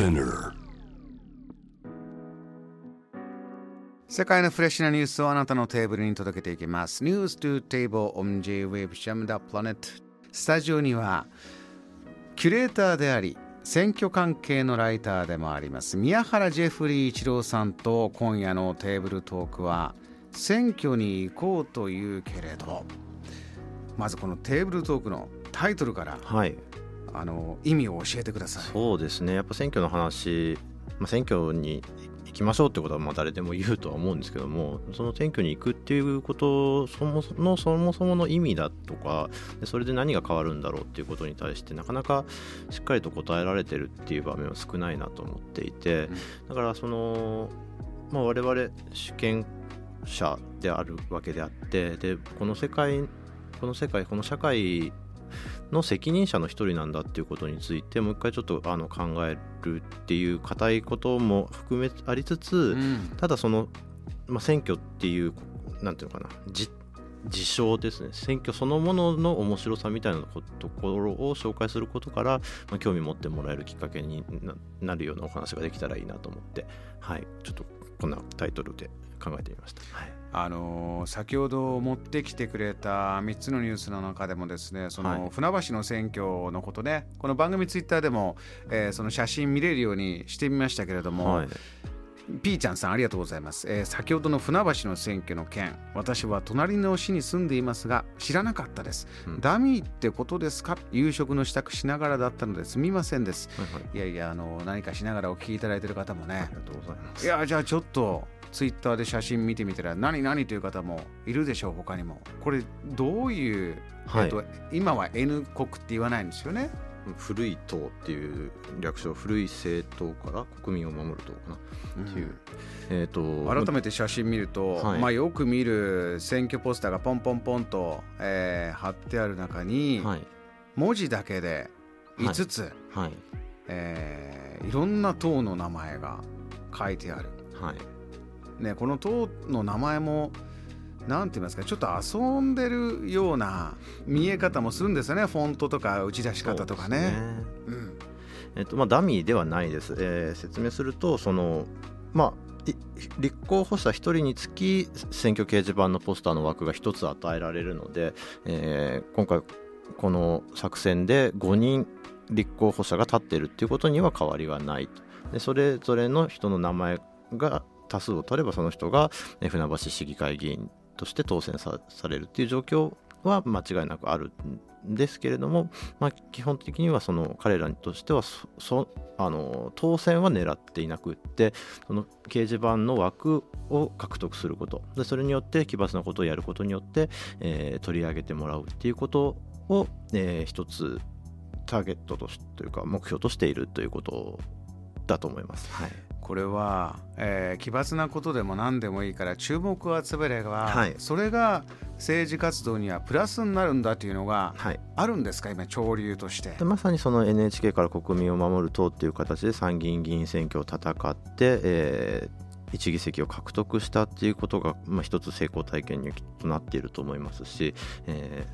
Spinner 世界のフレッシュなニュースをあなたのテーブルに届けていきます。News to Table on J-Wave Sham the Planet スタジオにはキュレーターであり選挙関係のライターでもあります。宮原ジェフリー一郎さんと今夜のテーブルトークは選挙に行こうというけれどまずこのテーブルトークのタイトルから。はいあの意味を教えてください。そうですねやっぱ選挙の話、まあ、選挙に行きましょうってことはまあ誰でも言うとは思うんですけどもその選挙に行くっていうことそもそもそもそもの意味だとかでそれで何が変わるんだろうっていうことに対してなかなかしっかりと答えられてるっていう場面は少ないなと思っていてだからその、まあ、我々主権者であるわけであってでこの世界この世界この社会の責任者の一人なんだっていうことについてもう一回ちょっとあの考えるっていう固いことも含めありつつ、うん。ただその、まあ、選挙っていうなんていうのかなじ事象ですね。選挙そのものの面白さみたいなところを紹介することから、まあ、興味持ってもらえるきっかけにななるようなお話ができたらいいなと思って、はい、ちょっとこんなタイトルで考えてみました。はいあのー先ほど持ってきてくれた3つのニュースの中でもですねそのはい。船橋の選挙のことねこの番組ツイッターでも、えーその写真見れるようにしてみましたけれども、はいピーちゃんさんありがとうございます、えー先ほどの船橋の選挙の件私は隣の市に住んでいますが知らなかったです、うん。ダミーってことですか？夕食の支度しながらだったのです。みませんです。はいはい。いやいやあの何かしながらお聞きいただいている方もね。ありがとうございます。いやじゃあちょっとツイッターで写真見てみたら何何という方もいるでしょう他にも。これどういう、はいえっと今は N 国って言わないんですよね古い党っていう略称古い政党から国民を守る党かな。っていう、えっ、と改めて写真見ると、はい。まあ、よく見る選挙ポスターがポンポンポンと、えー貼ってある中に、はい。文字だけで5つ、はい。えーいろんな党の名前が書いてある、はい。ね、この党の名前もなんて言いますかちょっと遊んでるような見え方もするんですよねフォントとか打ち出し方とかね。えっとまあ、ダミーではないです、えー説明するとその、まあ、立候補者1人につき選挙掲示板のポスターの枠が1つ与えられるので、えー今回この作戦で5人立候補者が立っているっていうことには変わりはないと。でそれぞれの人の名前が多数を取ればその人が船橋市議会議員として当選されるっていう状況は間違いなくあるんですけれども、まあ、基本的にはその彼らとしてはそそあの当選は狙っていなくってその掲示板の枠を獲得することでそれによって奇抜なことをやることによって、えー取り上げてもらうっていうことを、えー一つターゲットとしというか目標としているということだと思います。はいこれは、えー奇抜なことでも何でもいいから注目を集めれば、はい。それが政治活動にはプラスになるんだというのがはい。あるんですか？今潮流として。で。まさにその NHK から国民を守る党っていう形で参議院議員選挙を戦って、えー一議席を獲得したっていうことが、まあ、一つ成功体験にとなっていると思いますし、え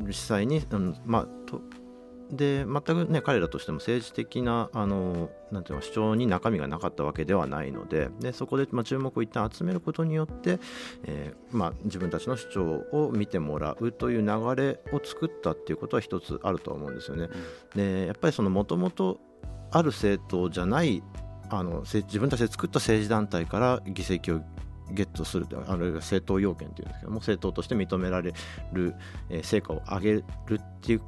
ー実際に、うんまあ、とで全くね彼らとしても政治的なあのなんていうの主張に中身がなかったわけではないのででそこで、まあ、注目を一旦集めることによって、えーまあ、自分たちの主張を見てもらうという流れを作ったっていうことは一つあると思うんですよね。でやっぱりそのもともとある政党じゃないあのせ自分たちで作った政治団体から議席をゲットするあるいは政党要件っていうんですけども政党として認められる、えー成果を上げるっていう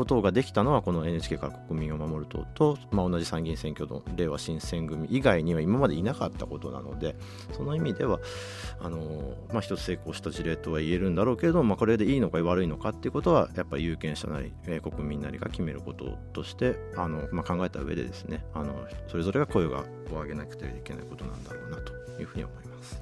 ことができたのはこの NHK から国民を守る党と、まあ、同じ参議院選挙の令和新選組以外には今までいなかったことなのでその意味ではあのまあ、一つ成功した事例とは言えるんだろうけれども、まあ、これでいいのか悪いのかっていうことはやっぱり有権者なり、え国民なりが決めることとしてあの、まあ、考えた上でですねあのそれぞれが声を上げなくてはいけないことなんだろうなというふうに思います。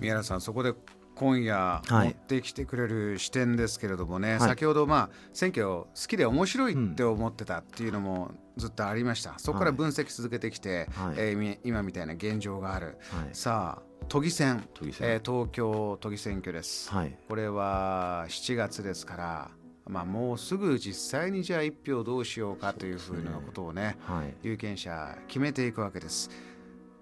宮原さんそこで今夜はい持ってきてくれる視点ですけれどもね、はい。先ほどまあ選挙好きで面白いって思ってたっていうのもずっとありました、そこから分析続けてきて、はい。えーみ今みたいな現状がある、はい。さあ都議選。都えー東京都議選挙です、はい。これは7月ですからまあ、もうすぐ実際にじゃあ一票どうしようかというふうなことをね、はい、有権者決めていくわけです。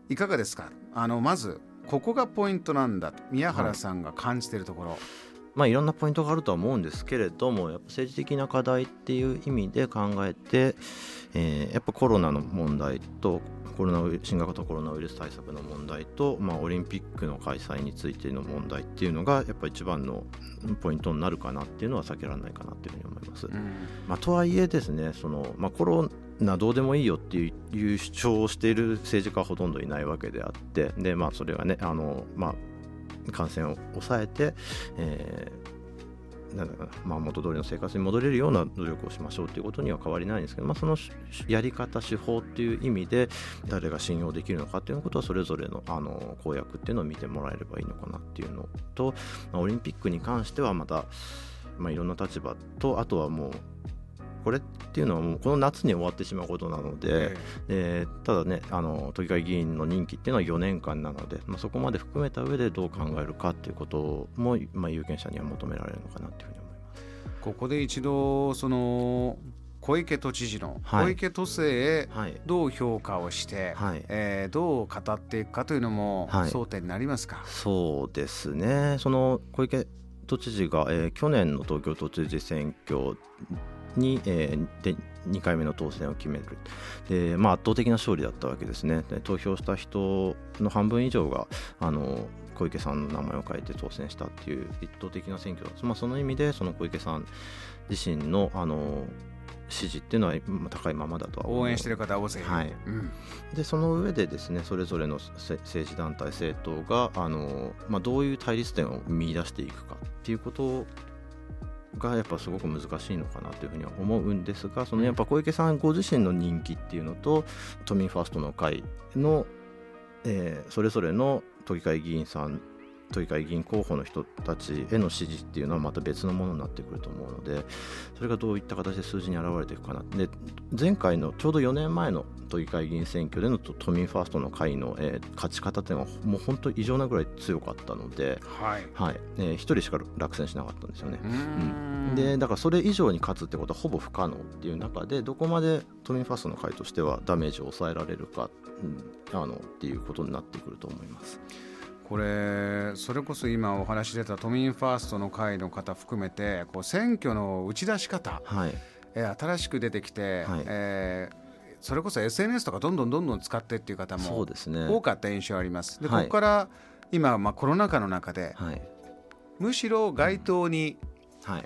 いかがですか？あのまずここがポイントなんだ宮原さんが感じているところ。はいまあ、いろんなポイントがあるとは思うんですけれどもやっぱ政治的な課題っていう意味で考えて、えー、やっぱコロナの問題とコロナ新型コロナウイルス対策の問題と、まあ、オリンピックの開催についての問題っていうのがやっぱ一番のポイントになるかなっていうのは避けられないかなというふうに思います。うん、まあ、とはいえですねその、まあ、コロナどうでもいいよっていう主張をしている政治家はほとんどいないわけであってで、まあ、それがねあの、まあ、感染を抑えて、えーなんだかな、まあ、元通りの生活に戻れるような努力をしましょうということには変わりないんですけど、まあ、そのやり方手法っていう意味で誰が信用できるのかっていうことはそれぞれのあの公約っていうのを見てもらえればいいのかなっていうのと、まあ、オリンピックに関してはまた、まあ、いろんな立場とあとはもうこれっていうのはもうこの夏に終わってしまうことなので、えー、ただねあの都議会議員の任期っていうのは4年間なので、まあ、そこまで含めた上でどう考えるかっていうことも、まあ、有権者には求められるのかなというふうに思います。ここで一度その小池都知事の小池都政へどう評価をして、はい、えー、どう語っていくかというのも争点になりますか、はい、そうですね。その小池都知事が、えー、去年の東京都知事選挙に、えー、で2回目の当選を決める。で、まあ、圧倒的な勝利だったわけですね。で投票した人の半分以上があの小池さんの名前を書いて当選したっていう一等的な選挙だまあ、その意味でその小池さん自身のあの支持っていうのは高いままだとは応援してる方は大勢はい、うん、でその上でですねそれぞれの政治団体政党があの、まあ、どういう対立点を見出していくかっていうことがやっぱすごく難しいのかなというふうには思うんですがそのやっぱ小池さんご自身の人気っていうのと都民ファーストの会の、えー、それぞれの都議会議員さん都議会議員候補の人たちへの支持っていうのはまた別のものになってくると思うのでそれがどういった形で数字に表れていくかな。で前回のちょうど4年前の都議会議員選挙での都民ファーストの会の、えー、勝ち方というのはもう本当異常なぐらい強かったので、はい。はい。えー、1人しか落選しなかったんですよね。うん、でだからそれ以上に勝つってことはほぼ不可能っていう中でどこまで都民ファーストの会としてはダメージを抑えられるか、うん、あのっていうことになってくると思います。これそれこそ今お話出た都民ファーストの会の方含めてこう選挙の打ち出し方、はい、えー、新しく出てきて、はい、えーそれこそ SNS とかどんどんどんどん使ってっていう方も多かった印象あります。で、ね、ここから今、まあ、コロナ禍の中で、はい、むしろ街頭に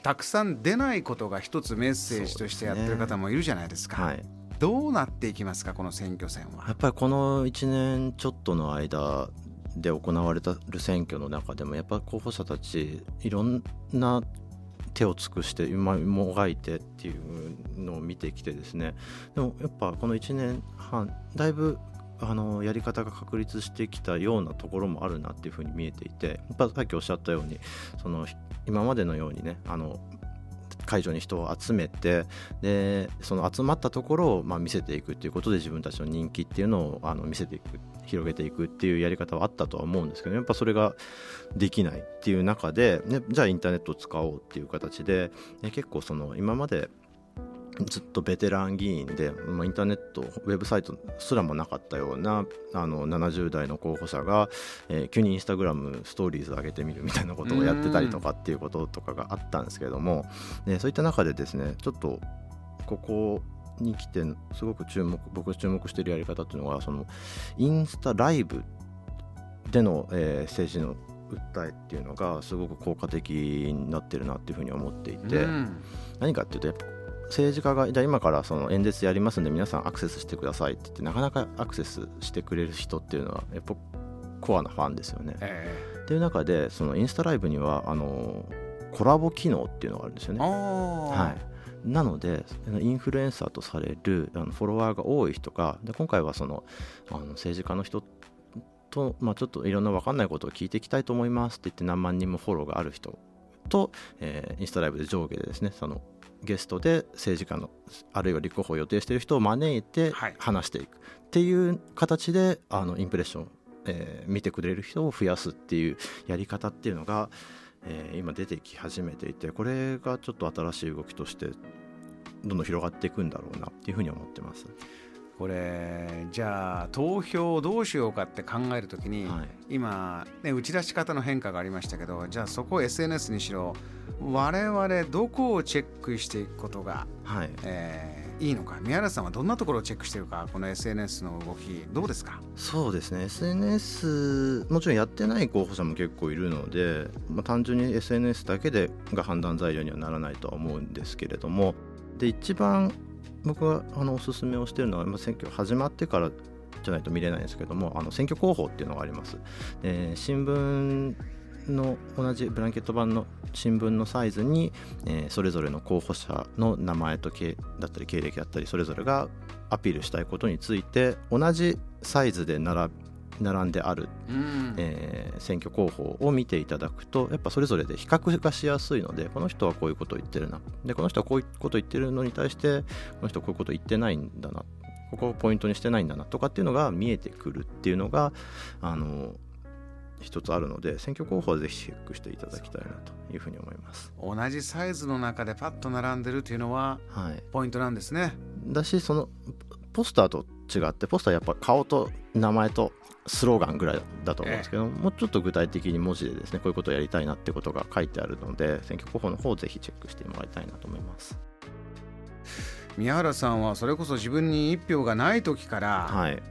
たくさん出ないことが一つメッセージとしてやってる方もいるじゃないですか。はい、どうなっていきますかこの選挙戦は？やっぱりこの1年ちょっとの間で行われたる選挙の中でもやっぱ候補者たちいろんな手を尽くして今もがいてっていうのを見てきてですね。でもやっぱこの1年半だいぶあのやり方が確立してきたようなところもあるなっていうふうに見えていてやっぱさっきおっしゃったようにその今までのようにねあの会場に人を集めてでその集まったところをまあ見せていくっていうことで自分たちの人気っていうのをあの見せていく広げていくっていうやり方はあったとは思うんですけどやっぱそれができないっていう中で、ね、じゃあインターネットを使おうっていう形で、ね、結構その今までずっとベテラン議員で、まあ、インターネットウェブサイトすらもなかったようなあの70代の候補者が、えー、急にインスタグラムストーリーズ上げてみるみたいなことをやってたりとかっていうこととかがあったんですけれども、ね、そういった中でですねちょっとここに来てすごく注目僕が注目しているやり方っていうのがそのインスタライブでの、えー、政治の訴えっていうのがすごく効果的になってるなっていうふうに思っていて、うん、何かっていうとやっぱ政治家がじゃあ今からその演説やりますんで皆さんアクセスしてくださいって言ってなかなかアクセスしてくれる人っていうのはやっぱコアなファンですよね。えー、っていう中でそのインスタライブにはあのコラボ機能っていうのがあるんですよね。はいなのでインフルエンサーとされるあのフォロワーが多い人がで今回はそのあの政治家の人と、まあ、ちょっといろんな分かんないことを聞いていきたいと思いますって言って何万人もフォローがある人と、えー、インスタライブで上下でですねそのゲストで政治家のあるいは立候補を予定している人を招いて話していくっていう形であのインプレッション、えー、見てくれる人を増やすっていうやり方っていうのがえー今出てき始めていてこれがちょっと新しい動きとしてどんどん広がっていくんだろうなっていうふうに思ってます。これじゃあ投票をどうしようかって考えるときに、はい。今、ね、打ち出し方の変化がありましたけどじゃあそこを SNS にしろ我々どこをチェックしていくことが、はい。えーいいのか。宮原さんはどんなところをチェックしているかこの SNS の動きどうですか？そうですね。SNS もちろんやってない候補者も結構いるので、まあ、単純に SNS だけでが判断材料にはならないとは思うんですけれども。で一番僕があのおすすめをしてるのは、まあ、選挙始まってからじゃないと見れないんですけどもあの選挙広報っていうのがあります。えー新聞の同じブランケット版の新聞のサイズに、えーそれぞれの候補者の名前と経だったり経歴だったりそれぞれがアピールしたいことについて同じサイズで並並んである、うんえー選挙候補を見ていただくとやっぱそれぞれで比較がしやすいのでこの人はこういうことを言ってるなでこの人はこういうことを言ってるのに対してこの人はこういうことを言ってないんだなここをポイントにしてないんだなとかっていうのが見えてくるっていうのがあの一つあるので選挙候補はぜひチェックしていただきたいなというふうに思います。同じサイズの中でパッと並んでるというのははい、ポイントなんですね。だしそのポスターと違ってポスターやっぱ顔と名前とスローガンぐらいだと思うんですけど、もうちょっと具体的に文字でですねこういうことをやりたいなってことが書いてあるので選挙候補の方をぜひチェックしてもらいたいなと思います。宮原さんはそれこそ自分に一票がない時から、はい、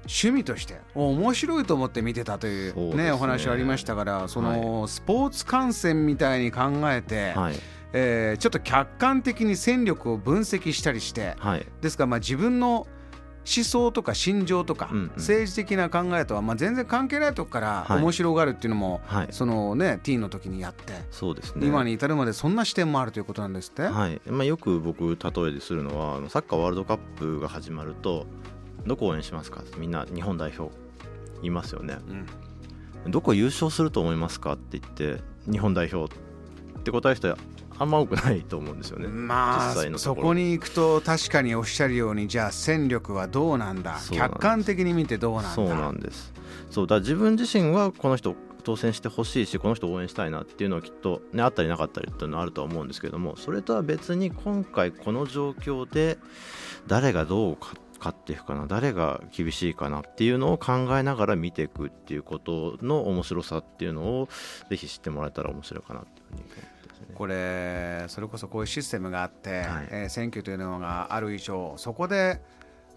趣味として面白いと思って見てたというそうねね。お話ありましたからその、スポーツ観戦みたいに考えて、はい、えーちょっと客観的に戦力を分析したりしてはい、ですからまあ自分の思想とか心情とか、政治的な考えとはまあ全然関係ないとこからはい。面白がるっていうのも、はい、そのねティーンの時にやって、そうですね。今に至るまでそんな視点もあるということなんですって、はい。まあ、よく僕例えでするのはサッカーワールドカップが始まるとどこを応援しますか？みんな日本代表言いますよね。うん。どこ優勝すると思いますか？って言って日本代表って答える人はあんま多くないと思うんですよね。まあそこに行くと確かにおっしゃるようにじゃあ戦力はどうなんだ？客観的に見てどうなんだ？そうなんです。そうだ自分自身はこの人当選してほしいしこの人を応援したいなっていうのはきっと、ね、あったりなかったりっていうのはあるとは思うんですけどもそれとは別に今回この状況で誰がどうか勝っていくかな誰が厳しいかなっていうのを考えながら見ていくっていうことの面白さっていうのをぜひ知ってもらえたら面白いかなっていうふうにね。これそれこそこういうシステムがあって、はい。えー選挙というのがある以上そこで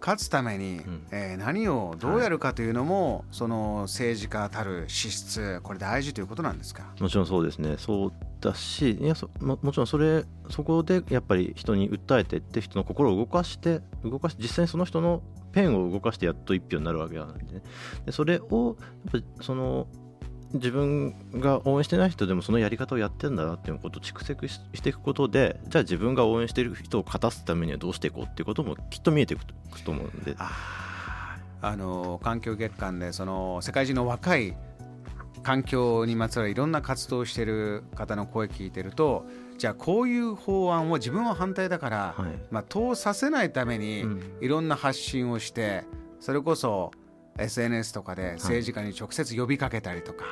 勝つために、ん。えー何をどうやるかというのも、その政治家たる資質これ大事ということなんですか？もちろんそうですね。そうだしいやそももちろんそれそこでやっぱり人に訴えていって人の心を動かして動かし実際にその人のペンを動かしてやっと一票になるわけなんで,、ね、でそれをやっぱその自分が応援してない人でもそのやり方をやってるんだなっていうことを蓄積ししていくことでじゃあ自分が応援している人を勝たすためにはどうしていこうっていうこともきっと見えていくと思うのであの環境月間でその世界中の若い環境にまつわるいろんな活動をしている方の声聞いてるとじゃあこういう法案を自分は反対だから、はい。まあ、通させないためにうん。いろんな発信をしてそれこそ SNS とかで政治家に直接呼びかけたりとか、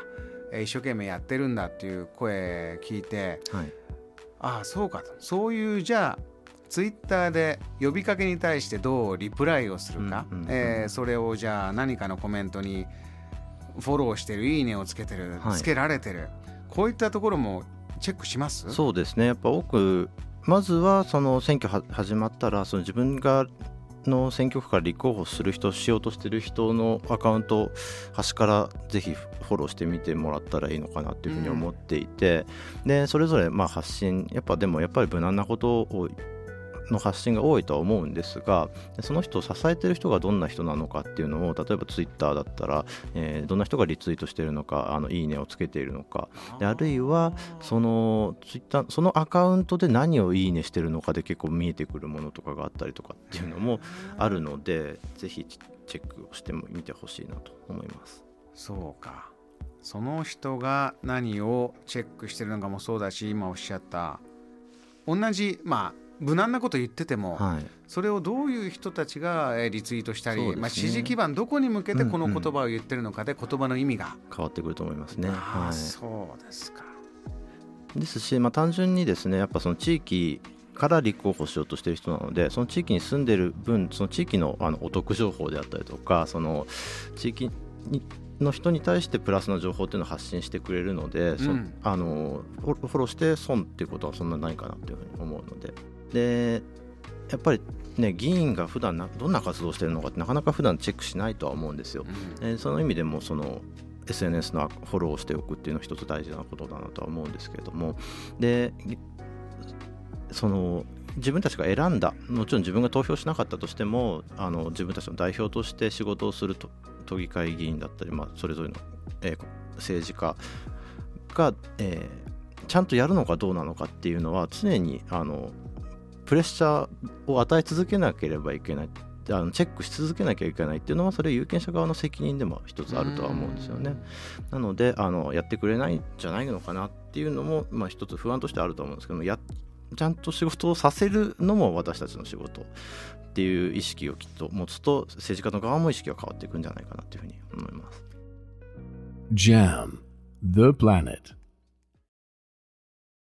えー一生懸命やってるんだっていう声聞いてはい。ああそうかと。そういうじゃあツイッターで呼びかけに対してどうリプライをするか、うんうんうん。えーそれをじゃあ何かのコメントにフォローしてるい。いねをつけてる、はいつけられてる。こういったところもチェックします？そうですね。やっぱ多くまずはその選挙は始まったらその自分がの選挙区から立候補する人しようとしてる人のアカウント端からぜひフォローしてみてもらったらいいのかなっていうふうに思っていて、でそれぞれまあ発信やっぱでもやっぱり無難なことをの発信が多いとは思うんですがその人を支えてる人がどんな人なのかっていうのを例えばツイッターだったら、えーどんな人がリツイートしてるのかあのいいねをつけているのかであるいはそのツイッターそのアカウントで何をいいねしてるのかで結構見えてくるものとかがあったりとかっていうのもあるのでぜひチェックをしても見てほしいなと思います。そうかその人が何をチェックしてるのかもそうだし今おっしゃった同じまあ無難なこと言ってても、はい、それをどういう人たちがえーリツイートしたり、ね。まあ、支持基盤どこに向けてこの言葉を言ってるのかで言葉の意味が、変わってくると思いますね。ああはい。そうですか。ですし、まあ、単純にですねやっぱその地域から立候補しようとしている人なのでその地域に住んでる分その地域のあのお得情報であったりとかその地域にの人に対してプラスの情報っていうのを発信してくれるので、そうん。あのフォローして損っていうことはそんなないかなというふうに思うので。でやっぱりね議員が普段などんな活動をしてるのかってなかなか普段チェックしないとは思うんですよ。うん。えーその意味でもその SNS のフォローをしておくっていうのは一つ大事なことだなとは思うんですけれども。でぎその自分たちが選んだもちろん自分が投票しなかったとしてもあの自分たちの代表として仕事をすると都議会議員だったり、まあ、それぞれの、えー政治家が、えーちゃんとやるのかどうなのかっていうのは常にあのプレッシャーを与え続けなければいけないあのチェックし続けなきゃいけないっていうのはそれ有権者側の責任でも一つあるとは思うんですよね。なのであのやってくれないんじゃないのかなっていうのも、まあ、一つ不安としてあると思うんですけどもやちゃんと仕事をさせるのも私たちの仕事っていう意識をきっと持つと政治家の側も意識が変わっていくんじゃないかなというふうに思います。Jam, the planet.